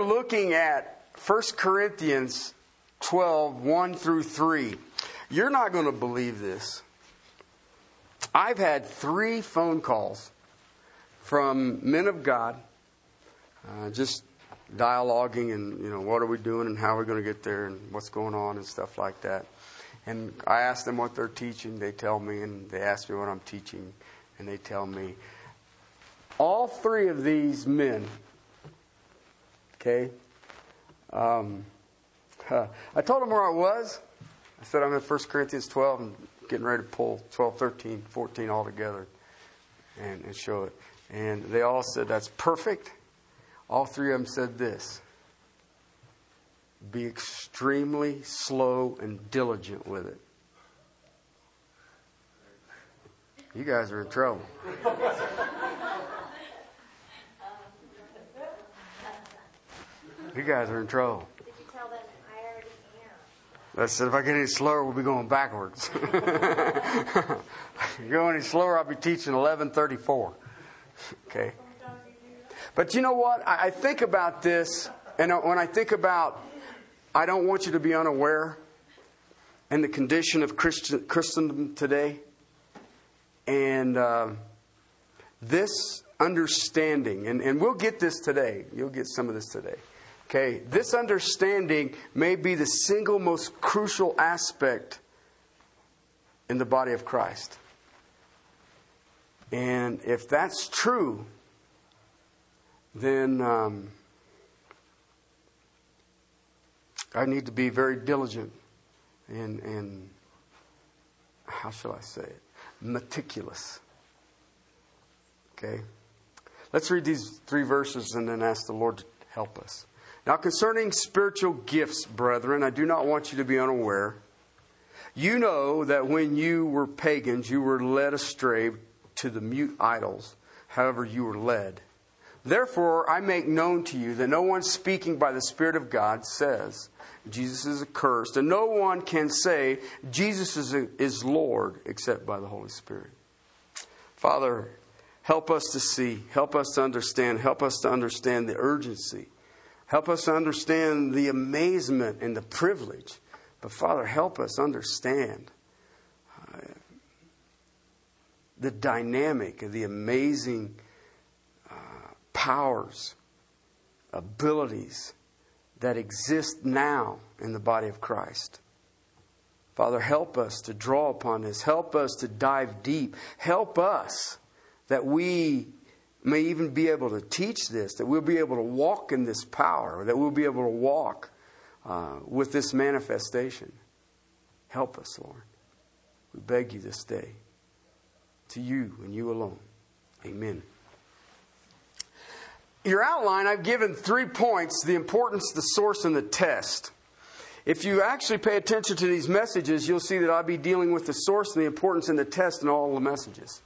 are looking at 1 Corinthians 12 1 through 3. You're not going to believe this. I've had three phone calls from men of God, uh, just dialoguing and, you know, what are we doing and how are we going to get there and what's going on and stuff like that. And I ask them what they're teaching, they tell me, and they ask me what I'm teaching, and they tell me. All three of these men, okay, um, uh, I told them where I was. I said I'm in 1 Corinthians 12 and getting ready to pull 12, 13, 14 all together and, and show it. And they all said, That's perfect. All three of them said this be extremely slow and diligent with it. You guys are in trouble. You guys are in trouble. Did you tell them I already am? I said, if I get any slower, we'll be going backwards. you go any slower, I'll be teaching 1134. Okay. But you know what? I I think about this, and when I think about, I don't want you to be unaware in the condition of Christian, Christendom today. And uh, this understanding, and, and we'll get this today. You'll get some of this today. Okay, this understanding may be the single most crucial aspect in the body of Christ. And if that's true, then um, I need to be very diligent and, and how shall I say it? Meticulous. Okay? Let's read these three verses and then ask the Lord to help us. Now, concerning spiritual gifts, brethren, I do not want you to be unaware. You know that when you were pagans, you were led astray to the mute idols, however, you were led. Therefore, I make known to you that no one speaking by the Spirit of God says Jesus is accursed, and no one can say Jesus is, is Lord except by the Holy Spirit. Father, help us to see, help us to understand, help us to understand the urgency, help us understand the amazement and the privilege. But Father, help us understand uh, the dynamic of the amazing uh, powers, abilities that exist now in the body of Christ. Father, help us to draw upon this. Help us to dive deep. Help us that we may even be able to teach this, that we'll be able to walk in this power, that we'll be able to walk uh, with this manifestation. Help us, Lord. We beg you this day. To you and you alone. Amen. Your outline, I've given three points the importance, the source, and the test. If you actually pay attention to these messages, you'll see that I'll be dealing with the source and the importance and the test in all the messages.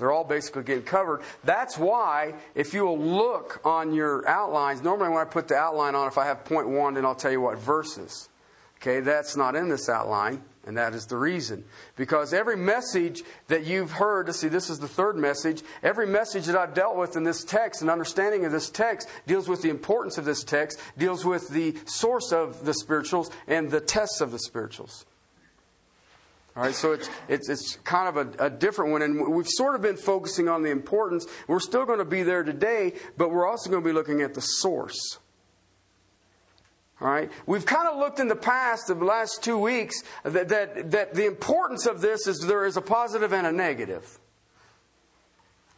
They're all basically getting covered. That's why, if you will look on your outlines, normally when I put the outline on, if I have point one, then I'll tell you what verses. Okay, that's not in this outline, and that is the reason. Because every message that you've heard, to see, this is the third message, every message that I've dealt with in this text and understanding of this text deals with the importance of this text, deals with the source of the spirituals and the tests of the spirituals. All right, so it's, it's, it's kind of a, a, different one, and we've sort of been focusing on the importance. We're still going to be there today, but we're also going to be looking at the source. All right, we've kind of looked in the past, the last two weeks, that, that, that the importance of this is there is a positive and a negative.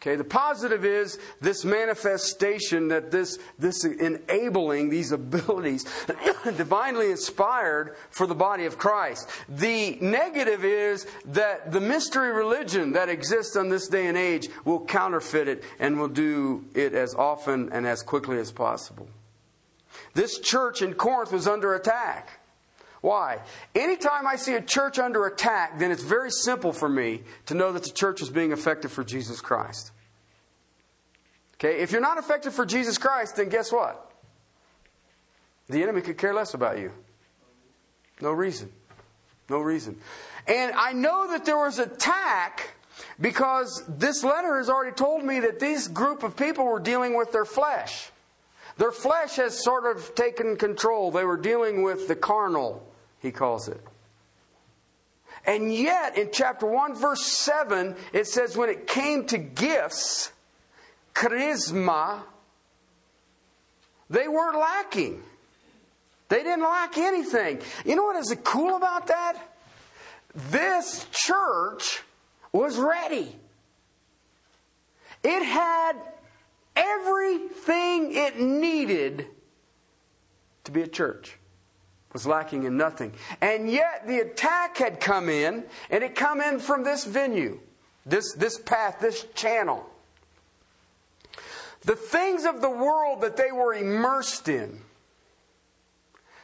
Okay, the positive is this manifestation that this, this enabling these abilities, divinely inspired for the body of Christ. The negative is that the mystery religion that exists on this day and age will counterfeit it and will do it as often and as quickly as possible. This church in Corinth was under attack. Why? Anytime I see a church under attack, then it's very simple for me to know that the church is being effective for Jesus Christ. Okay, if you're not effective for Jesus Christ, then guess what? The enemy could care less about you. No reason. No reason. And I know that there was attack because this letter has already told me that this group of people were dealing with their flesh. Their flesh has sort of taken control. They were dealing with the carnal, he calls it. And yet, in chapter 1, verse 7, it says, when it came to gifts, charisma, they weren't lacking. They didn't lack anything. You know what is cool about that? This church was ready. It had everything it needed to be a church. Was lacking in nothing. And yet the attack had come in, and it come in from this venue, this, this path, this channel. The things of the world that they were immersed in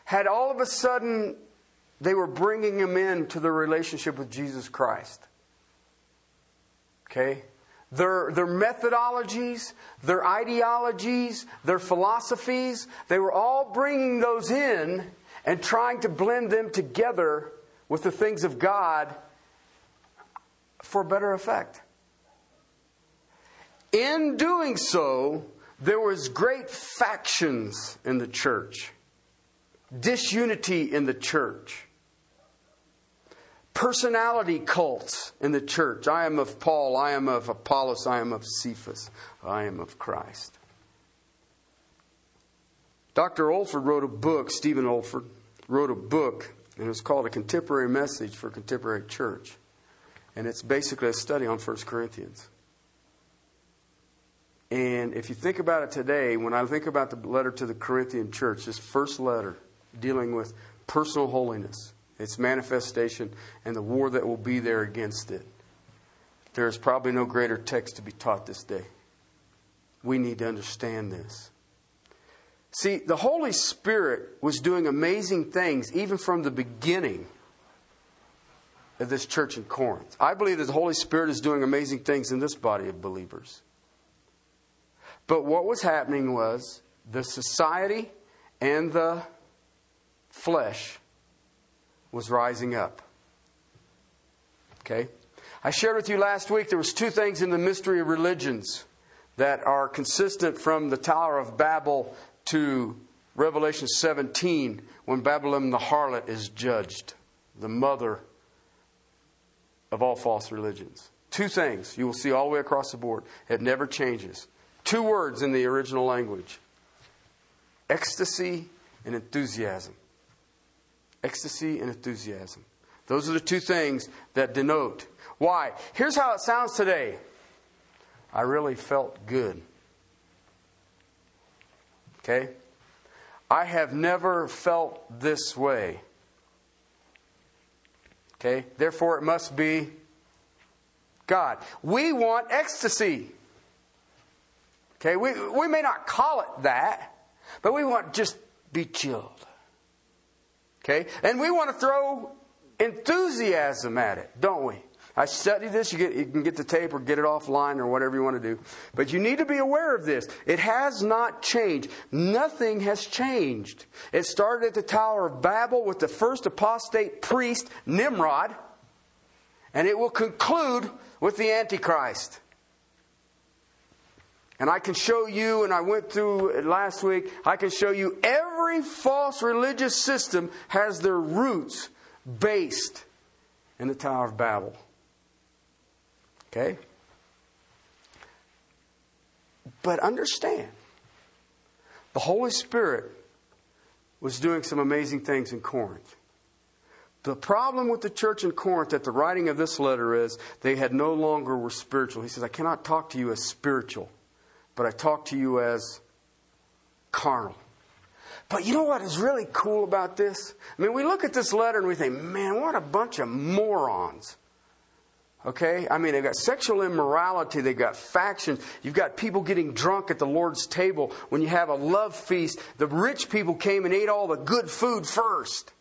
had all of a sudden, they were bringing them into the relationship with Jesus Christ. Okay? Their, their methodologies, their ideologies, their philosophies, they were all bringing those in and trying to blend them together with the things of God for better effect. In doing so, there was great factions in the church, disunity in the church personality cults in the church. I am of Paul, I am of Apollos, I am of Cephas, I am of Christ. Dr. Olford wrote a book, Stephen Olford wrote a book, and it was called A Contemporary Message for Contemporary Church. And it's basically a study on 1 Corinthians. And if you think about it today, when I think about the letter to the Corinthian church, this first letter dealing with personal holiness, its manifestation, and the war that will be there against it. There is probably no greater text to be taught this day. We need to understand this. See, the Holy Spirit was doing amazing things even from the beginning of this church in Corinth. I believe that the Holy Spirit is doing amazing things in this body of believers. But what was happening was the society and the flesh was rising up. Okay? I shared with you last week there was two things in the mystery of religions that are consistent from the Tower of Babel to Revelation 17 when Babylon the harlot is judged, the mother of all false religions. Two things you will see all the way across the board. It never changes. Two words in the original language ecstasy and enthusiasm ecstasy and enthusiasm. Those are the two things that denote. Why? Here's how it sounds today I really felt good. Okay? I have never felt this way. Okay? Therefore, it must be God. We want ecstasy. Okay? We, we may not call it that, but we want just be chilled. Okay? And we want to throw enthusiasm at it, don't we? I studied this. You, get, you can get the tape or get it offline or whatever you want to do. But you need to be aware of this. It has not changed. Nothing has changed. It started at the Tower of Babel with the first apostate priest, Nimrod, and it will conclude with the Antichrist. And I can show you, and I went through last week, I can show you every false religious system has their roots based in the Tower of Babel. Okay? But understand, the Holy Spirit was doing some amazing things in Corinth. The problem with the church in Corinth at the writing of this letter is they had no longer were spiritual. He says, I cannot talk to you as spiritual but I talk to you as carnal. But you know what is really cool about this? I mean, we look at this letter and we think, man, what a bunch of morons. Okay? I mean, they've got sexual immorality, they've got factions, you've got people getting drunk at the Lord's table. When you have a love feast, the rich people came and ate all the good food first.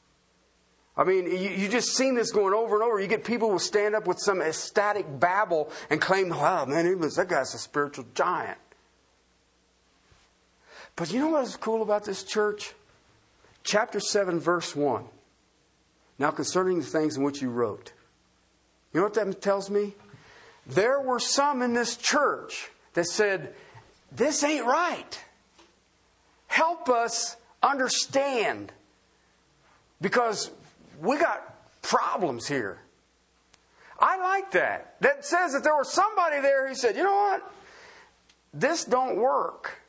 I mean, you, you just seen this going over and over. You get people will stand up with some ecstatic babble and claim, wow, man, that guy's a spiritual giant. But you know what is cool about this church? Chapter 7, verse 1. Now, concerning the things in which you wrote. You know what that tells me? There were some in this church that said, This ain't right. help us understand because we got problems here. I like that. That says that there was somebody there who said, you know what? This don't work.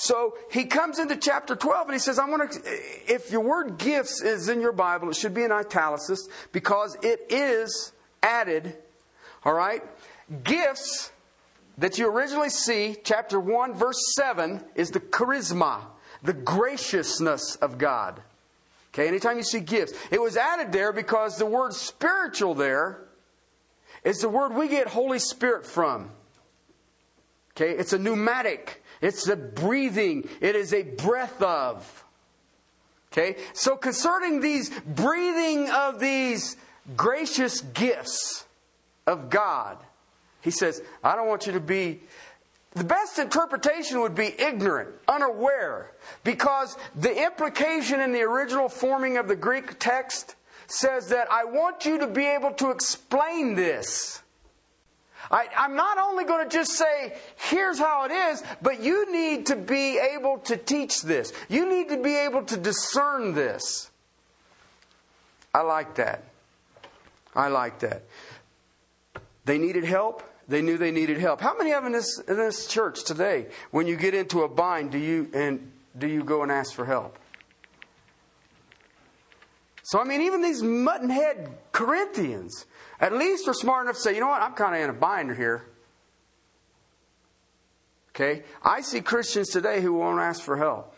So he comes into chapter 12 and he says, I want to, if your word gifts is in your Bible, it should be in italics because it is added, all right? Gifts that you originally see, chapter 1, verse 7, is the charisma, the graciousness of God. Okay, anytime you see gifts, it was added there because the word spiritual there is the word we get Holy Spirit from. Okay, it's a pneumatic, it's a breathing, it is a breath of. Okay, so concerning these breathing of these gracious gifts of God, he says, I don't want you to be the best interpretation would be ignorant, unaware, because the implication in the original forming of the Greek text says that I want you to be able to explain this. I, am not only going to just say, here's how it is, but you need to be able to teach this. You need to be able to discern this. I like that. I like that. They needed help. They knew they needed help. How many of in this in this church today, when you get into a bind, do you and do you go and ask for help? So I mean, even these muttonhead Corinthians, at least are smart enough to say, you know what, I'm kind of in a binder here. Okay, I see Christians today who won't ask for help.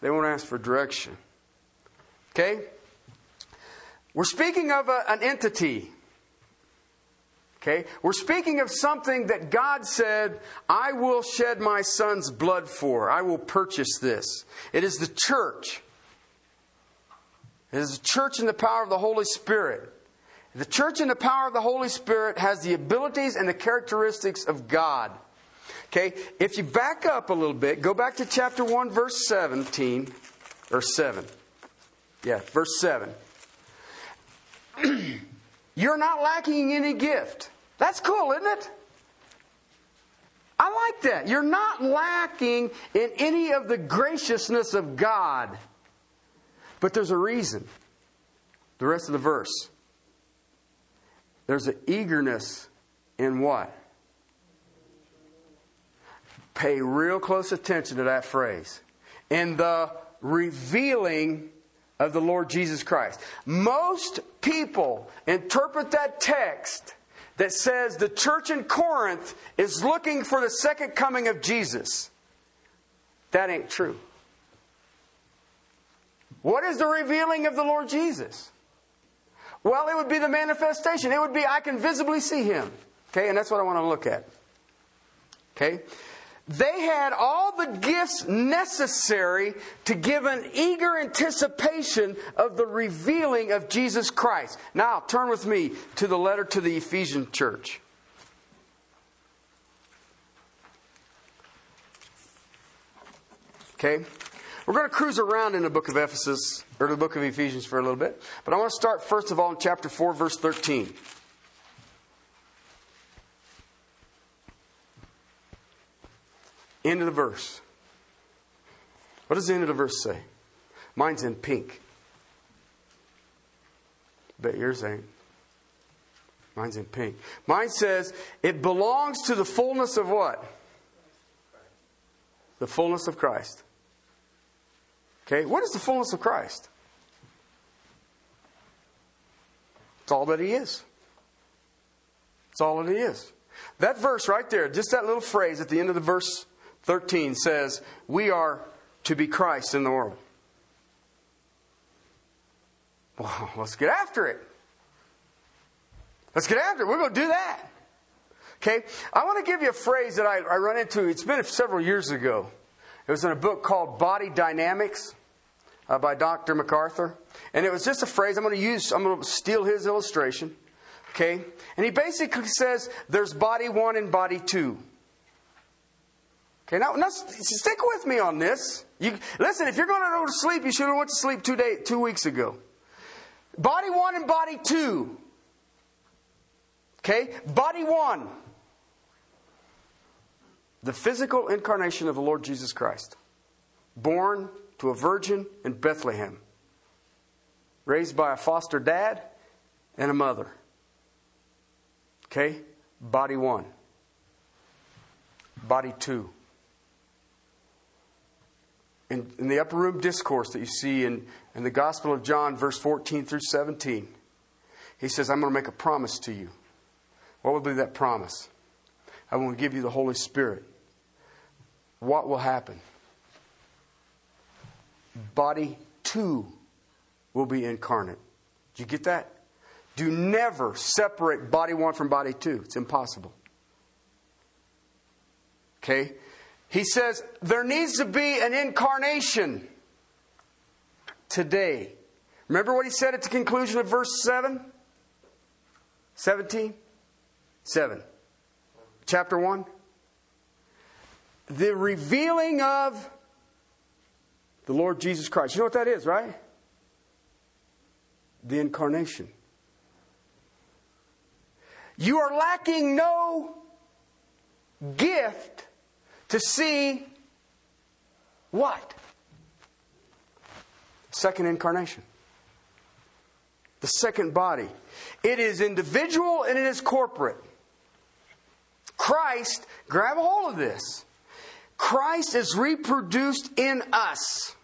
They won't ask for direction. Okay, we're speaking of a, an entity Okay? We're speaking of something that God said, I will shed my son's blood for. I will purchase this. It is the church. It is the church in the power of the Holy Spirit. The church in the power of the Holy Spirit has the abilities and the characteristics of God. Okay? If you back up a little bit, go back to chapter 1, verse 17, or 7. Yeah, verse 7. You're not lacking in any gift. That's cool, isn't it? I like that. You're not lacking in any of the graciousness of God. But there's a reason. The rest of the verse. There's an eagerness in what? Pay real close attention to that phrase. In the revealing of the Lord Jesus Christ. Most people interpret that text that says the church in Corinth is looking for the second coming of Jesus. That ain't true. What is the revealing of the Lord Jesus? Well, it would be the manifestation. It would be, I can visibly see him. Okay, and that's what I want to look at. Okay? They had all the gifts necessary to give an eager anticipation of the revealing of Jesus Christ. Now, turn with me to the letter to the Ephesian church. Okay? We're going to cruise around in the book of Ephesus, or the book of Ephesians for a little bit. But I want to start, first of all, in chapter 4, verse 13. End of the verse. What does the end of the verse say? Mine's in pink. Bet yours ain't. Mine's in pink. Mine says, it belongs to the fullness of what? The fullness of Christ. Okay, what is the fullness of Christ? It's all that He is. It's all that He is. That verse right there, just that little phrase at the end of the verse 13 says, We are to be Christ in the world. Well, let's get after it. Let's get after it. We're going to do that. Okay? I want to give you a phrase that I, I run into. It's been several years ago. It was in a book called Body Dynamics uh, by Dr. MacArthur. And it was just a phrase I'm going to use, I'm going to steal his illustration. Okay? And he basically says there's body one and body two. Okay, now, now stick with me on this. You, listen, if you're going to go to sleep, you should have went to sleep two, day, two weeks ago. Body one and body two. Okay, body one. The physical incarnation of the Lord Jesus Christ. born to a virgin in Bethlehem, raised by a foster dad and a mother. Okay? Body one, body two. In, in, the upper room discourse that you see in, in the Gospel of John, verse 14 through 17, he says, I'm going to make a promise to you. What will be that promise? I will give you the Holy Spirit. What will happen? Body two will be incarnate. Do you get that? Do never separate body one from body two. It's impossible. Okay? He says there needs to be an incarnation today. Remember what he said at the conclusion of verse 7? 17? 7. Chapter 1. The revealing of the Lord Jesus Christ. You know what that is, right? The incarnation. You are lacking no gift to see what? Second incarnation. The second body. It is individual and it is corporate. Christ, grab a hold of this. Christ is reproduced in us,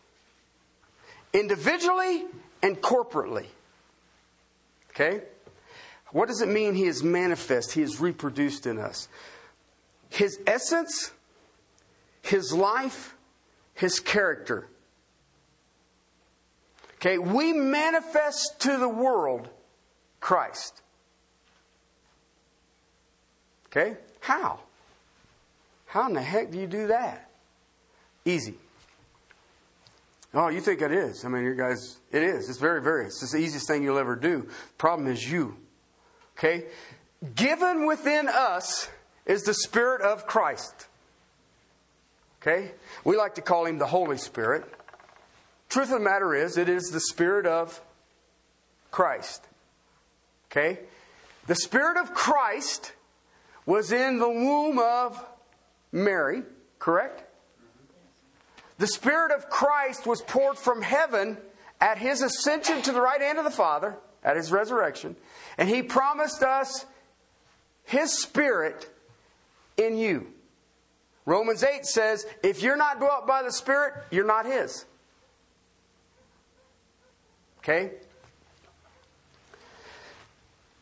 individually and corporately. Okay? What does it mean he is manifest? He is reproduced in us. His essence, his life, his character. Okay, we manifest to the world Christ. Okay? How? How in the heck do you do that? Easy. Oh, you think it is. I mean, you guys, it is. It's very, very, it's the easiest thing you'll ever do. Problem is you. Okay? Given within us is the Spirit of Christ. Okay? We like to call him the Holy Spirit. Truth of the matter is, it is the Spirit of Christ. Okay? The Spirit of Christ was in the womb of Mary, correct? The Spirit of Christ was poured from heaven at his ascension to the right hand of the Father, at his resurrection, and he promised us his Spirit in you. Romans 8 says, if you're not dwelt by the Spirit, you're not his. Okay?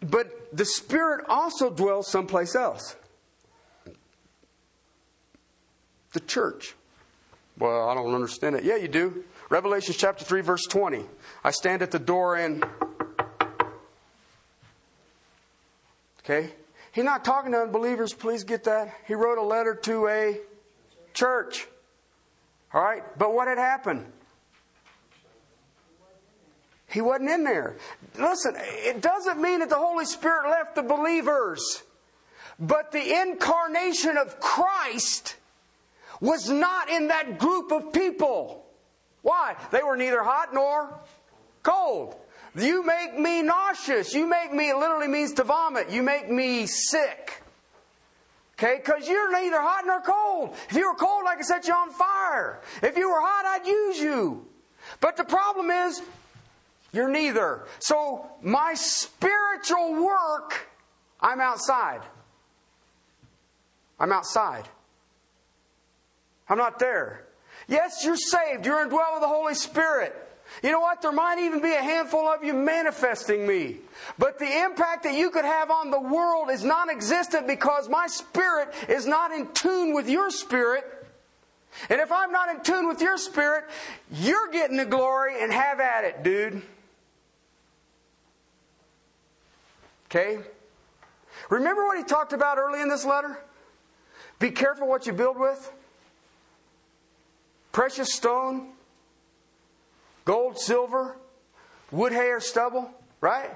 But the Spirit also dwells someplace else the church. Well, I don't understand it. Yeah, you do. Revelation chapter 3, verse 20. I stand at the door and. Okay? He's not talking to unbelievers, please get that. He wrote a letter to a church. All right? But what had happened? He wasn't in there. Listen, it doesn't mean that the Holy Spirit left the believers, but the incarnation of Christ was not in that group of people. Why? They were neither hot nor cold. You make me nauseous. You make me, it literally means to vomit. You make me sick. Okay? Because you're neither hot nor cold. If you were cold, I could set you on fire. If you were hot, I'd use you. But the problem is, you're neither. So my spiritual work, I'm outside. I'm outside. I'm not there. Yes, you're saved. You're indwelt with the Holy Spirit. You know what? There might even be a handful of you manifesting me. But the impact that you could have on the world is non existent because my spirit is not in tune with your spirit. And if I'm not in tune with your spirit, you're getting the glory and have at it, dude. Okay? Remember what he talked about early in this letter? Be careful what you build with. Precious stone, gold, silver, wood, hay, or stubble, right?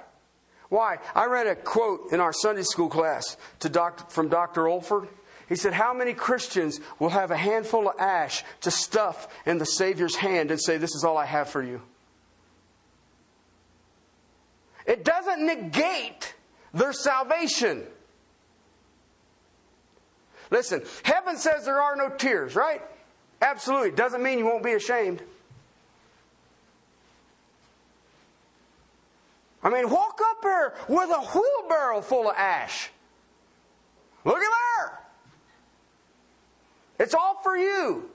Why? I read a quote in our Sunday school class from Dr. Olford. He said, How many Christians will have a handful of ash to stuff in the Savior's hand and say, This is all I have for you? It doesn't negate their salvation. Listen, heaven says there are no tears, right? Absolutely. Doesn't mean you won't be ashamed. I mean, walk up here with a wheelbarrow full of ash. Look at there. It's all for you.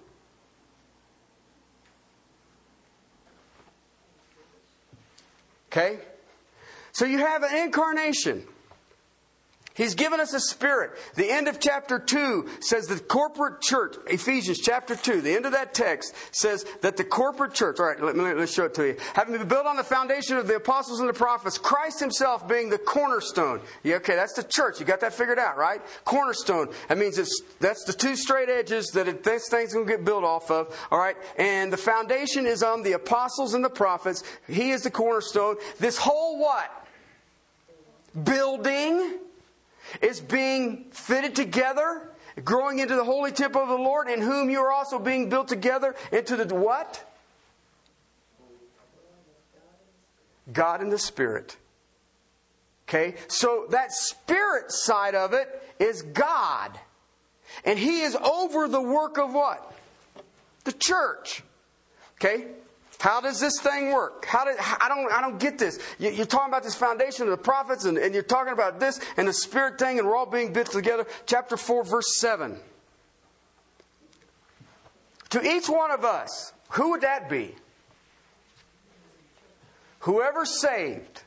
Okay? So you have an incarnation. He's given us a spirit. The end of chapter 2 says the corporate church, Ephesians chapter 2, the end of that text says that the corporate church, all right, let me, let's show it to you. Having been built on the foundation of the apostles and the prophets, Christ himself being the cornerstone. Yeah, okay, that's the church. You got that figured out, right? Cornerstone. That means it's, that's the two straight edges that it, this thing's going to get built off of, all right? And the foundation is on the apostles and the prophets. He is the cornerstone. This whole what? Building is being fitted together, growing into the holy temple of the Lord, in whom you are also being built together into the what? God and the Spirit. Okay? So that spirit side of it is God. And He is over the work of what? The church. Okay? How does this thing work? How did, I, don't, I don't get this. You, are talking about this foundation of the prophets, and, and you're talking about this and the spirit thing, and we're all being built together. Chapter 4, verse 7. To each one of us, who would that be? Whoever saved.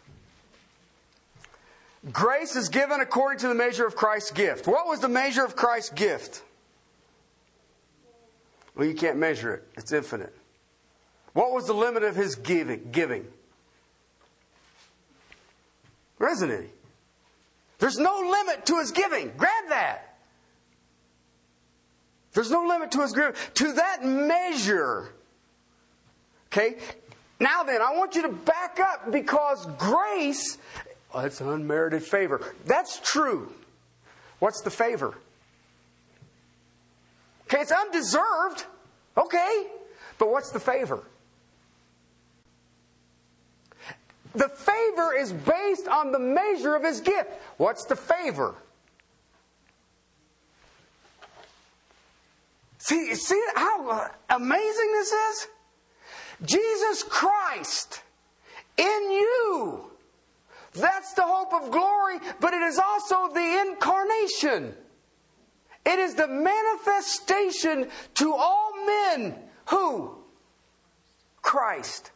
Grace is given according to the measure of Christ's gift. What was the measure of Christ's gift? Well, you can't measure it, it's infinite. What was the limit of his giving? Giving. Isn't any. There's no limit to his giving. Grab that. There's no limit to his giving. To that measure. Okay? Now then, I want you to back up because grace, well, it's unmerited favor. That's true. What's the favor? Okay, it's undeserved. Okay. But what's the favor? The favor is based on the measure of his gift. What's the favor? See, see how amazing this is? Jesus Christ in you. That's the hope of glory, but it is also the incarnation. It is the manifestation to all men. Who? Christ.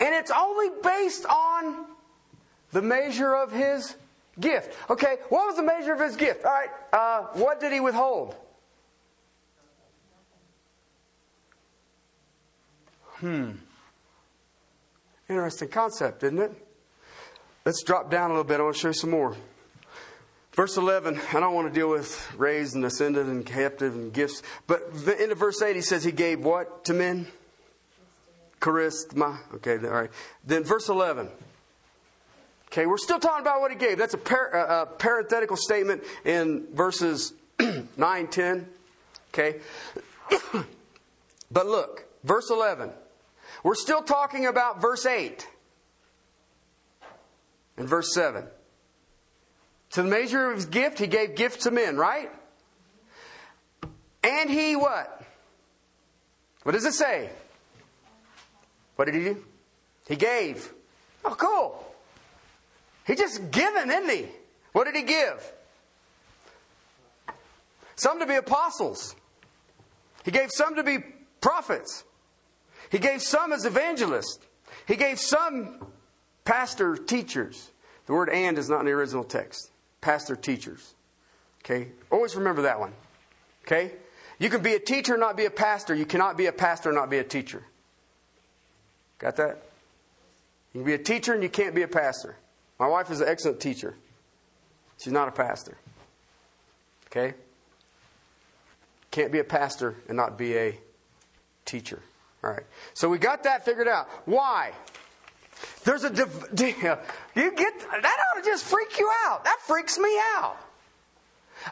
And it's only based on the measure of his gift. Okay, what was the measure of his gift? All right, uh, what did he withhold? Hmm. Interesting concept, isn't it? Let's drop down a little bit. I want to show you some more. Verse 11, I don't want to deal with raised and ascended and captive and gifts, but of verse 8, he says he gave what to men? Charisma. Okay, all right. Then verse 11. Okay, we're still talking about what he gave. That's a, par- a parenthetical statement in verses 9, 10. Okay. but look, verse 11. We're still talking about verse 8 and verse 7. To the measure of his gift, he gave gift to men, right? And he what? What does it say? What did he do? He gave. Oh, cool. He just given, isn't he? What did he give? Some to be apostles. He gave some to be prophets. He gave some as evangelists. He gave some pastor teachers. The word and is not in the original text. Pastor teachers. Okay? Always remember that one. Okay? You can be a teacher not be a pastor. You cannot be a pastor not be a teacher. Got that? You can be a teacher and you can't be a pastor. My wife is an excellent teacher. She's not a pastor. Okay? Can't be a pastor and not be a teacher. All right. So we got that figured out. Why? There's a div- you get that ought to just freak you out. That freaks me out.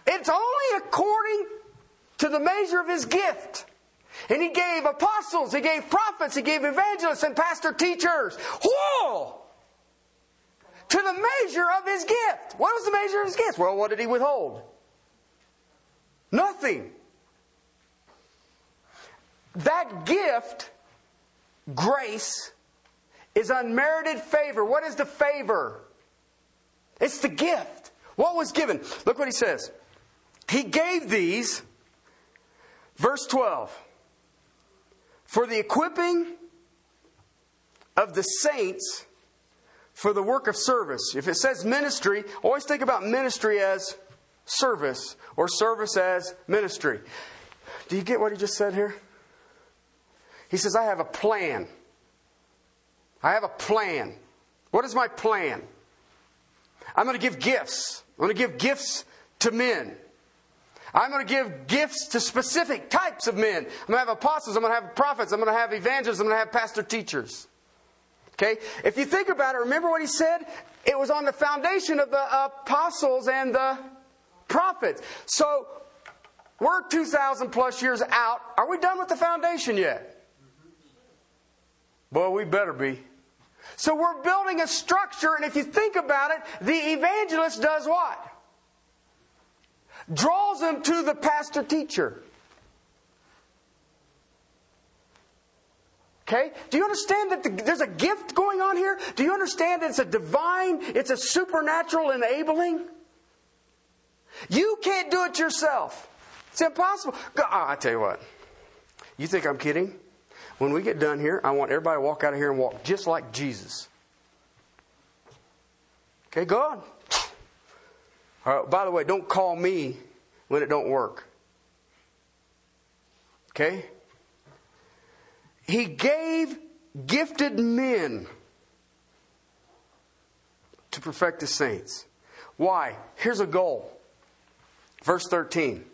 It's only according to the measure of his gift. And he gave apostles, he gave prophets, he gave evangelists and pastor teachers. Whoa! To the measure of his gift. What was the measure of his gift? Well, what did he withhold? Nothing. That gift, grace, is unmerited favor. What is the favor? It's the gift. What was given? Look what he says. He gave these, verse 12, for the equipping of the saints for the work of service. If it says ministry, always think about ministry as service or service as ministry. Do you get what he just said here? He says, I have a plan. I have a plan. What is my plan? I'm going to give gifts. I'm going to give gifts to men. I'm going to give gifts to specific types of men. I'm going to have apostles. I'm going to have prophets. I'm going to have evangelists. I'm going to have pastor teachers. Okay? If you think about it, remember what he said? It was on the foundation of the apostles and the prophets. So, we're 2,000 plus years out. Are we done with the foundation yet? Well, we better be. So, we're building a structure, and if you think about it, the evangelist does what? Draws them to the pastor teacher. Okay? Do you understand that the, there's a gift going on here? Do you understand that it's a divine, it's a supernatural enabling? You can't do it yourself. It's impossible. God, I tell you what. You think I'm kidding? When we get done here, I want everybody to walk out of here and walk just like Jesus. Okay, go on. Right, by the way, don't call me when it don't work. Okay? He gave gifted men to perfect the saints. Why? Here's a goal. Verse 13.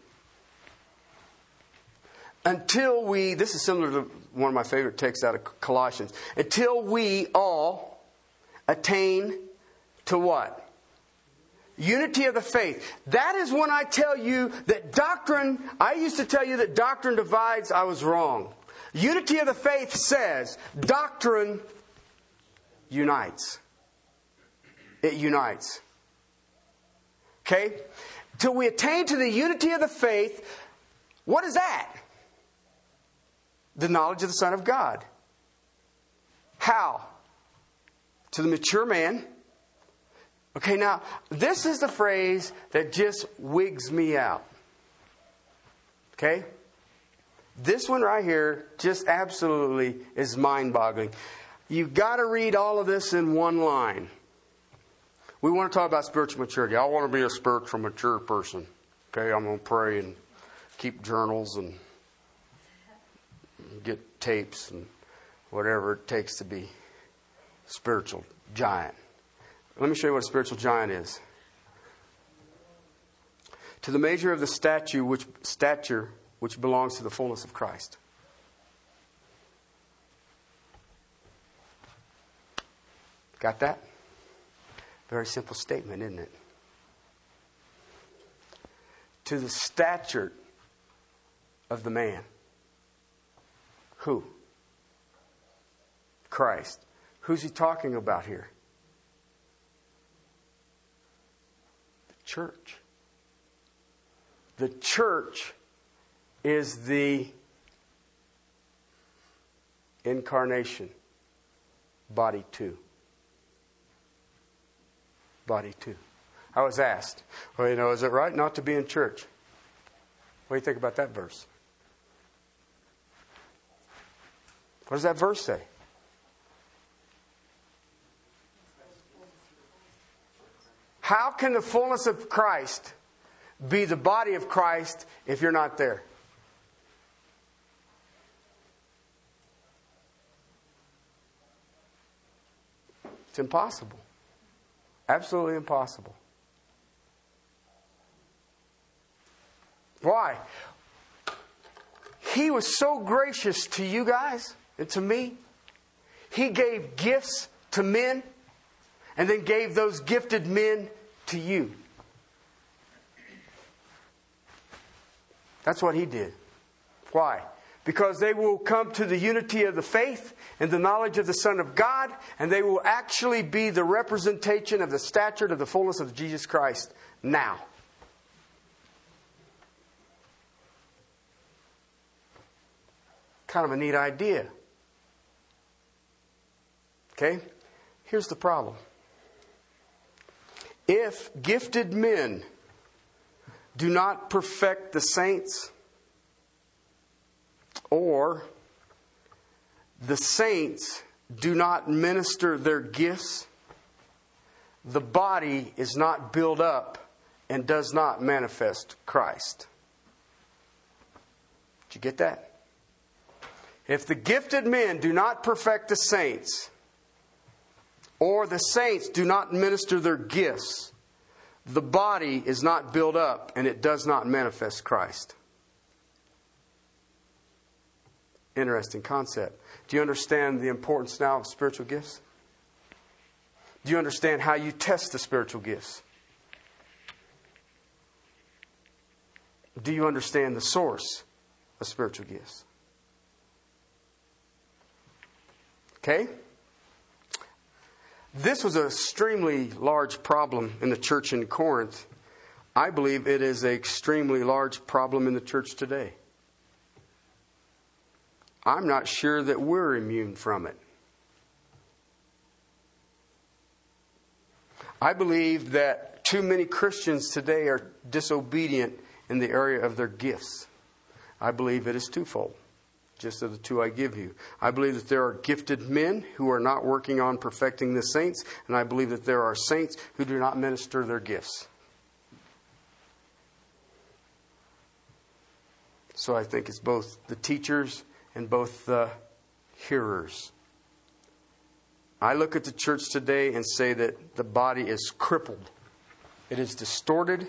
Until we, this is similar to one of my favorite texts out of Colossians. Until we all attain to what? Unity of the faith. That is when I tell you that doctrine, I used to tell you that doctrine divides, I was wrong. Unity of the faith says doctrine unites. It unites. Okay? Till we attain to the unity of the faith, what is that? The knowledge of the Son of God. How? To the mature man. Okay, now, this is the phrase that just wigs me out. Okay? This one right here just absolutely is mind boggling. You've got to read all of this in one line. We want to talk about spiritual maturity. I want to be a spiritual mature person. Okay, I'm going to pray and keep journals and get tapes and whatever it takes to be spiritual giant. Let me show you what a spiritual giant is. To the measure of the statue which stature which belongs to the fullness of Christ. Got that? Very simple statement, isn't it? To the stature of the man. Who? Christ. Who's he talking about here? Church. The church is the incarnation, body two. Body two. I was asked, well, you know, is it right not to be in church? What do you think about that verse? What does that verse say? How can the fullness of Christ be the body of Christ if you're not there? It's impossible. Absolutely impossible. Why? He was so gracious to you guys and to me. He gave gifts to men and then gave those gifted men to you. That's what he did. Why? because they will come to the unity of the faith and the knowledge of the Son of God, and they will actually be the representation of the stature of the fullness of Jesus Christ now. kind of a neat idea. Okay? Here's the problem. If gifted men do not perfect the saints, or the saints do not minister their gifts, the body is not built up and does not manifest Christ. Did you get that? If the gifted men do not perfect the saints, or the saints do not minister their gifts, the body is not built up and it does not manifest Christ. Interesting concept. Do you understand the importance now of spiritual gifts? Do you understand how you test the spiritual gifts? Do you understand the source of spiritual gifts? Okay? This was an extremely large problem in the church in Corinth. I believe it is an extremely large problem in the church today. I'm not sure that we're immune from it. I believe that too many Christians today are disobedient in the area of their gifts. I believe it is twofold just of the two I give you. I believe that there are gifted men who are not working on perfecting the saints, and I believe that there are saints who do not minister their gifts. So I think it's both the teachers and both the hearers. I look at the church today and say that the body is crippled, it is distorted,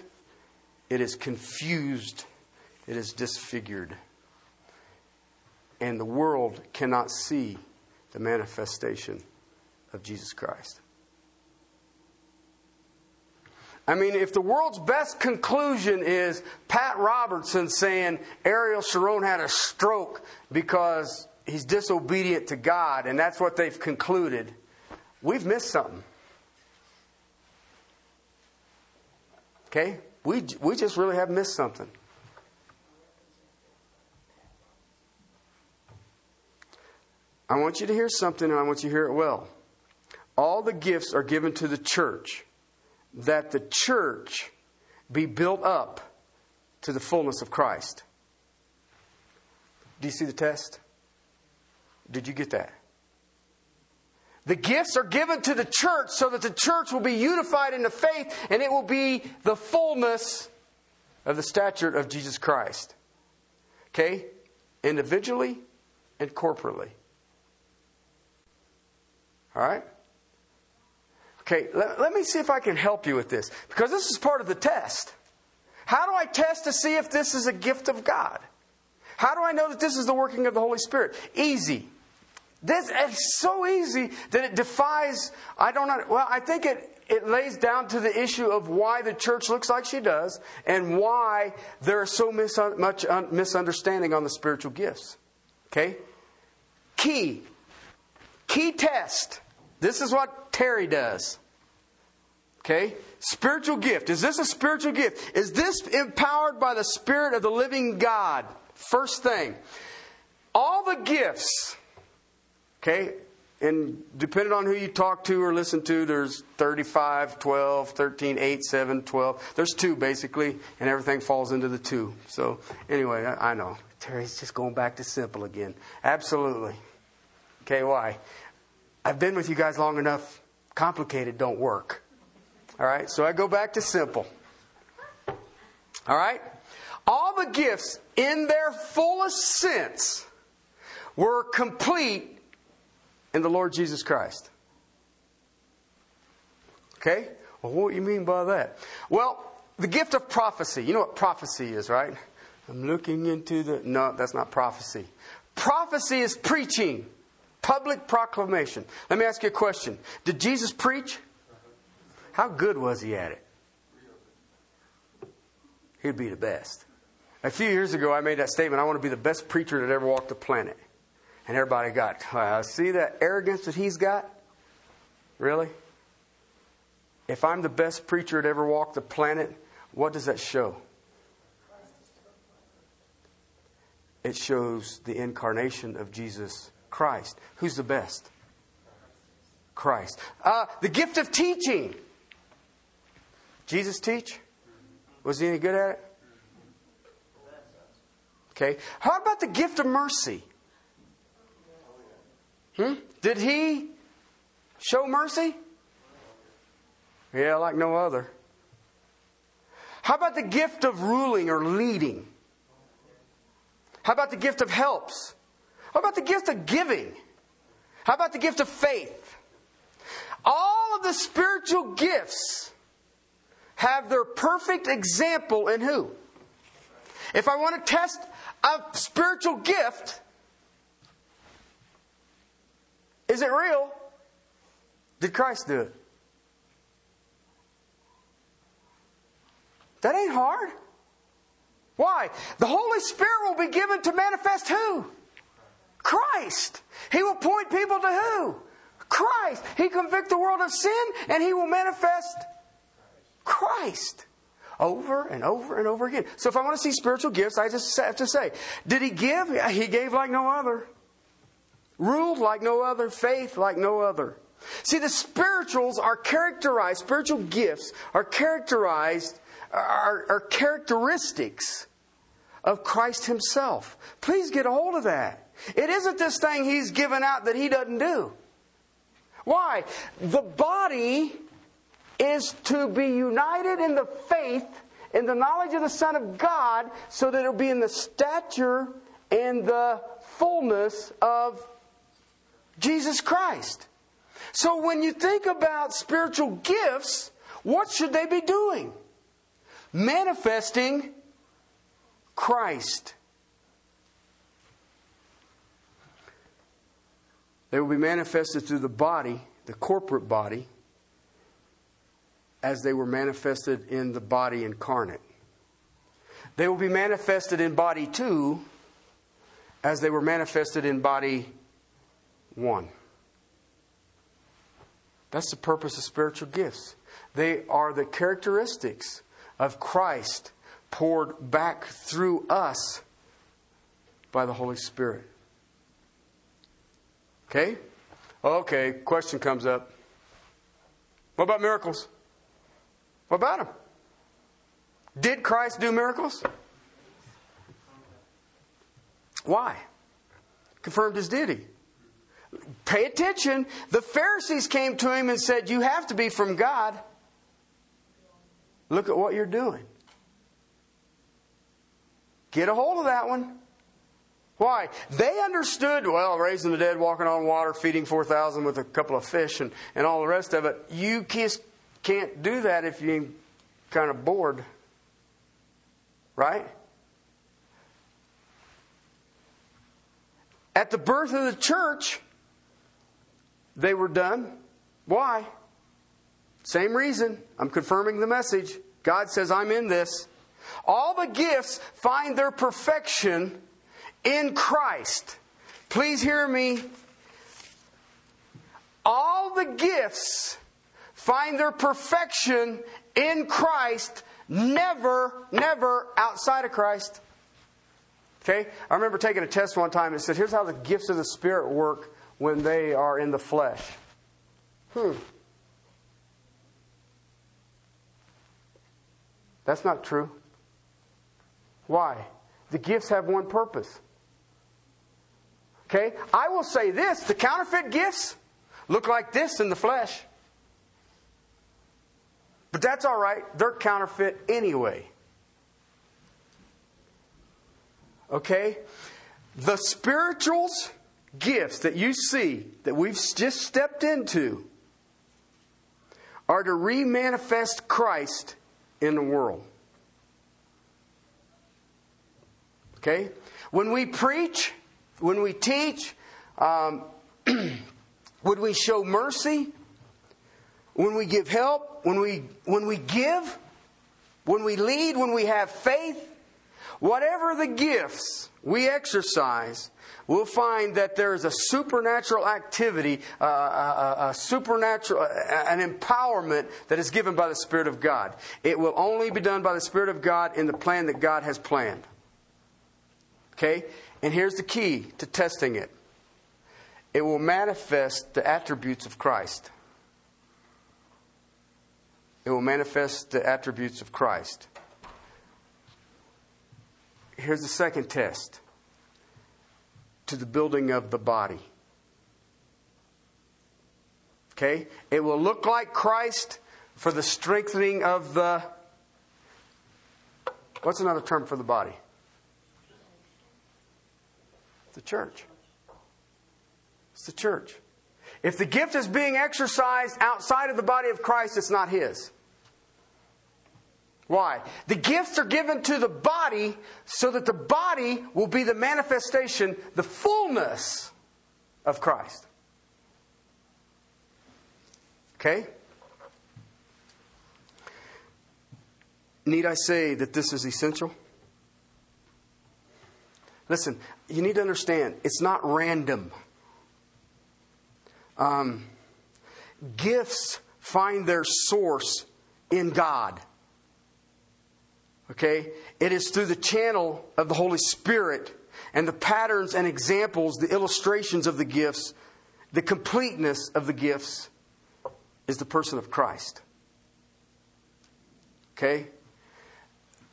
it is confused, it is disfigured and the world cannot see the manifestation of Jesus Christ. I mean, if the world's best conclusion is Pat Robertson saying Ariel Sharon had a stroke because he's disobedient to God, and that's what they've concluded, we've missed something. Okay? We, we just really have missed something. I want you to hear something and I want you to hear it well. All the gifts are given to the church that the church be built up to the fullness of Christ. Do you see the test? Did you get that? The gifts are given to the church so that the church will be unified in the faith and it will be the fullness of the stature of Jesus Christ. Okay? Individually and corporately. All right? Okay, let, let, me see if I can help you with this because this is part of the test. How do I test to see if this is a gift of God? How do I know that this is the working of the Holy Spirit? Easy. This is so easy that it defies. I don't know. Well, I think it, it lays down to the issue of why the church looks like she does and why there is so mis- much un- misunderstanding on the spiritual gifts. Okay? Key. Key test this is what Terry does. Okay? Spiritual gift. Is this a spiritual gift? Is this empowered by the Spirit of the living God? First thing. All the gifts, okay, and depending on who you talk to or listen to, there's 35, 12, 13, 8, 7, 12. There's two basically, and everything falls into the two. So, anyway, I, I know. Terry's just going back to simple again. Absolutely. Okay, why? I've been with you guys long enough. Complicated don't work. All right, so I go back to simple. All right? All the gifts in their fullest sense were complete in the Lord Jesus Christ. Okay? Well, what do you mean by that? Well, the gift of prophecy. You know what prophecy is, right? I'm looking into the. No, that's not prophecy. Prophecy is preaching. Public proclamation. Let me ask you a question. Did Jesus preach? How good was he at it? He'd be the best. A few years ago, I made that statement I want to be the best preacher that ever walked the planet. And everybody got, uh, see that arrogance that he's got? Really? If I'm the best preacher that ever walked the planet, what does that show? it shows the incarnation of Jesus Christ. Who's the best? Christ. Uh, the gift of teaching. Jesus teach? Was he any good at it? Okay. How about the gift of mercy? Hmm? Did he show mercy? Yeah, like no other. How about the gift of ruling or leading? How about the gift of helps? How about the gift of giving? How about the gift of faith? All of the spiritual gifts have their perfect example in who? If I want to test a spiritual gift, is it real? Did Christ do it? That ain't hard. Why? The Holy Spirit will be given to manifest who? Christ. He will point people to who? Christ. He convict the world of sin and he will manifest Christ over and over and over again. So if I want to see spiritual gifts, I just have to say, did he give? He gave like no other. Ruled like no other. Faith like no other. See, the spirituals are characterized, spiritual gifts are characterized, are, are characteristics of Christ Himself. Please get a hold of that. It isn't this thing He's given out that He doesn't do. Why? The body is to be united in the faith, in the knowledge of the Son of God, so that it'll be in the stature and the fullness of Jesus Christ. So when you think about spiritual gifts, what should they be doing? Manifesting Christ. They will be manifested through the body, the corporate body, as they were manifested in the body incarnate. They will be manifested in body two as they were manifested in body one. That's the purpose of spiritual gifts. They are the characteristics of Christ poured back through us by the Holy Spirit. Okay? Okay, question comes up. What about miracles? What about them? Did Christ do miracles? Why? Confirmed his deity. Pay attention. The Pharisees came to him and said, You have to be from God. Look at what you're doing. Get a hold of that one. Why? They understood, well, raising the dead, walking on water, feeding 4,000 with a couple of fish, and, and all the rest of it. You just can't do that if you're kind of bored. Right? At the birth of the church, they were done. Why? Same reason. I'm confirming the message. God says, I'm in this. All the gifts find their perfection in Christ. Please hear me. All the gifts find their perfection in Christ, never, never outside of Christ. Okay? I remember taking a test one time and it said, here's how the gifts of the Spirit work when they are in the flesh. Hmm. That's not true. Why? The gifts have one purpose. Okay? I will say this the counterfeit gifts look like this in the flesh. But that's all right. They're counterfeit anyway. Okay? The spirituals gifts that you see that we've just stepped into are to remanifest Christ in the world. Okay? When we preach, when we teach, um, when we show mercy, when we give help, when we, when we give, when we lead, when we have faith, whatever the gifts we exercise, we'll find that there is a supernatural activity, uh, a, a, a, supernatural, an empowerment that is given by the Spirit of God. It will only be done by the Spirit of God in the plan that God has planned. Okay? And here's the key to testing it it will manifest the attributes of Christ. It will manifest the attributes of Christ. Here's the second test to the building of the body. Okay? It will look like Christ for the strengthening of the. What's another term for the body? The church. It's the church. If the gift is being exercised outside of the body of Christ, it's not His. Why? The gifts are given to the body so that the body will be the manifestation, the fullness of Christ. Okay? Need I say that this is essential? Listen, you need to understand it's not random. Um, gifts find their source in God. Okay? It is through the channel of the Holy Spirit and the patterns and examples, the illustrations of the gifts, the completeness of the gifts is the person of Christ. Okay?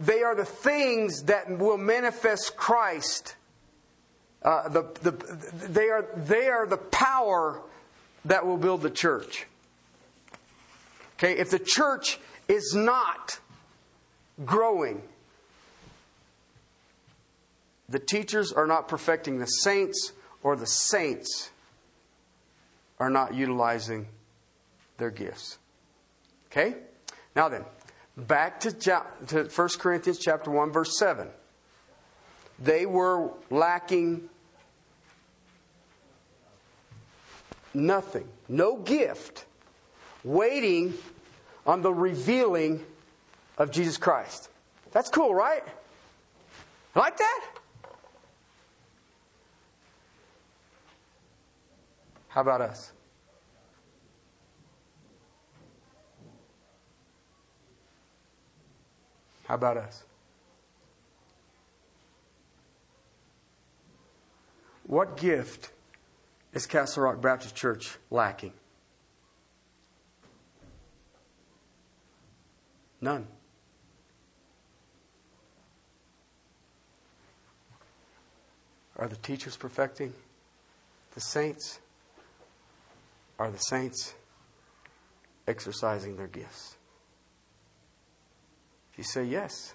They are the things that will manifest Christ. Uh, the, the, they, are, they are the power that will build the church. Okay? If the church is not growing, the teachers are not perfecting the saints, or the saints are not utilizing their gifts. Okay? Now then, back to, to 1 Corinthians chapter 1 verse 7. They were lacking nothing, no gift, waiting on the revealing of Jesus Christ. That's cool, right? Like that? How about us? How about us? What gift is Castle Rock Baptist Church lacking? None. Are the teachers perfecting the saints? Are the saints exercising their gifts? You say yes,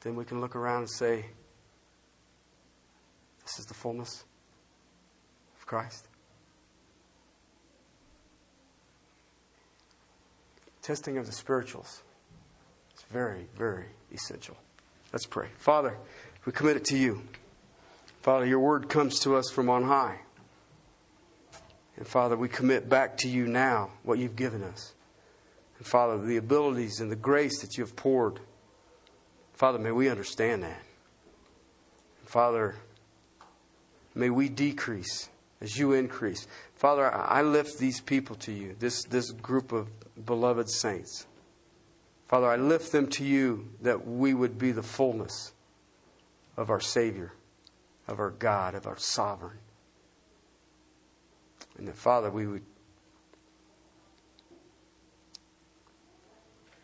then we can look around and say, This is the fullness of Christ. Testing of the spirituals is very, very essential. Let's pray. Father, we commit it to you. Father, your word comes to us from on high. And Father, we commit back to you now what you've given us. And Father, the abilities and the grace that you have poured. Father, may we understand that. And Father, may we decrease as you increase. Father, I lift these people to you, this, this group of beloved saints. Father, I lift them to you that we would be the fullness of our Savior, of our God, of our sovereign. And that, Father, we would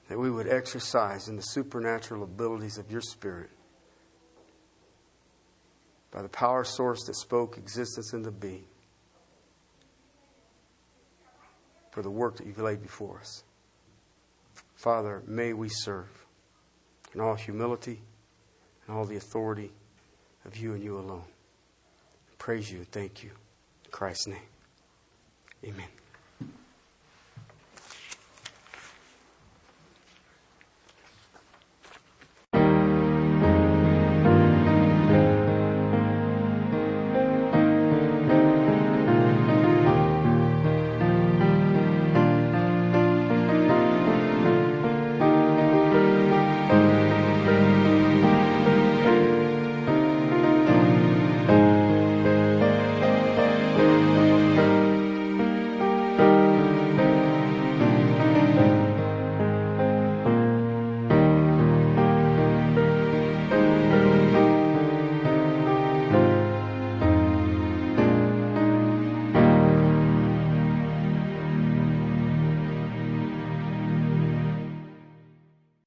that we would exercise in the supernatural abilities of your Spirit by the power source that spoke existence into being for the work that you've laid before us. Father, may we serve in all humility and all the authority of you and you alone. Praise you and thank you. In Christ's name. Amen.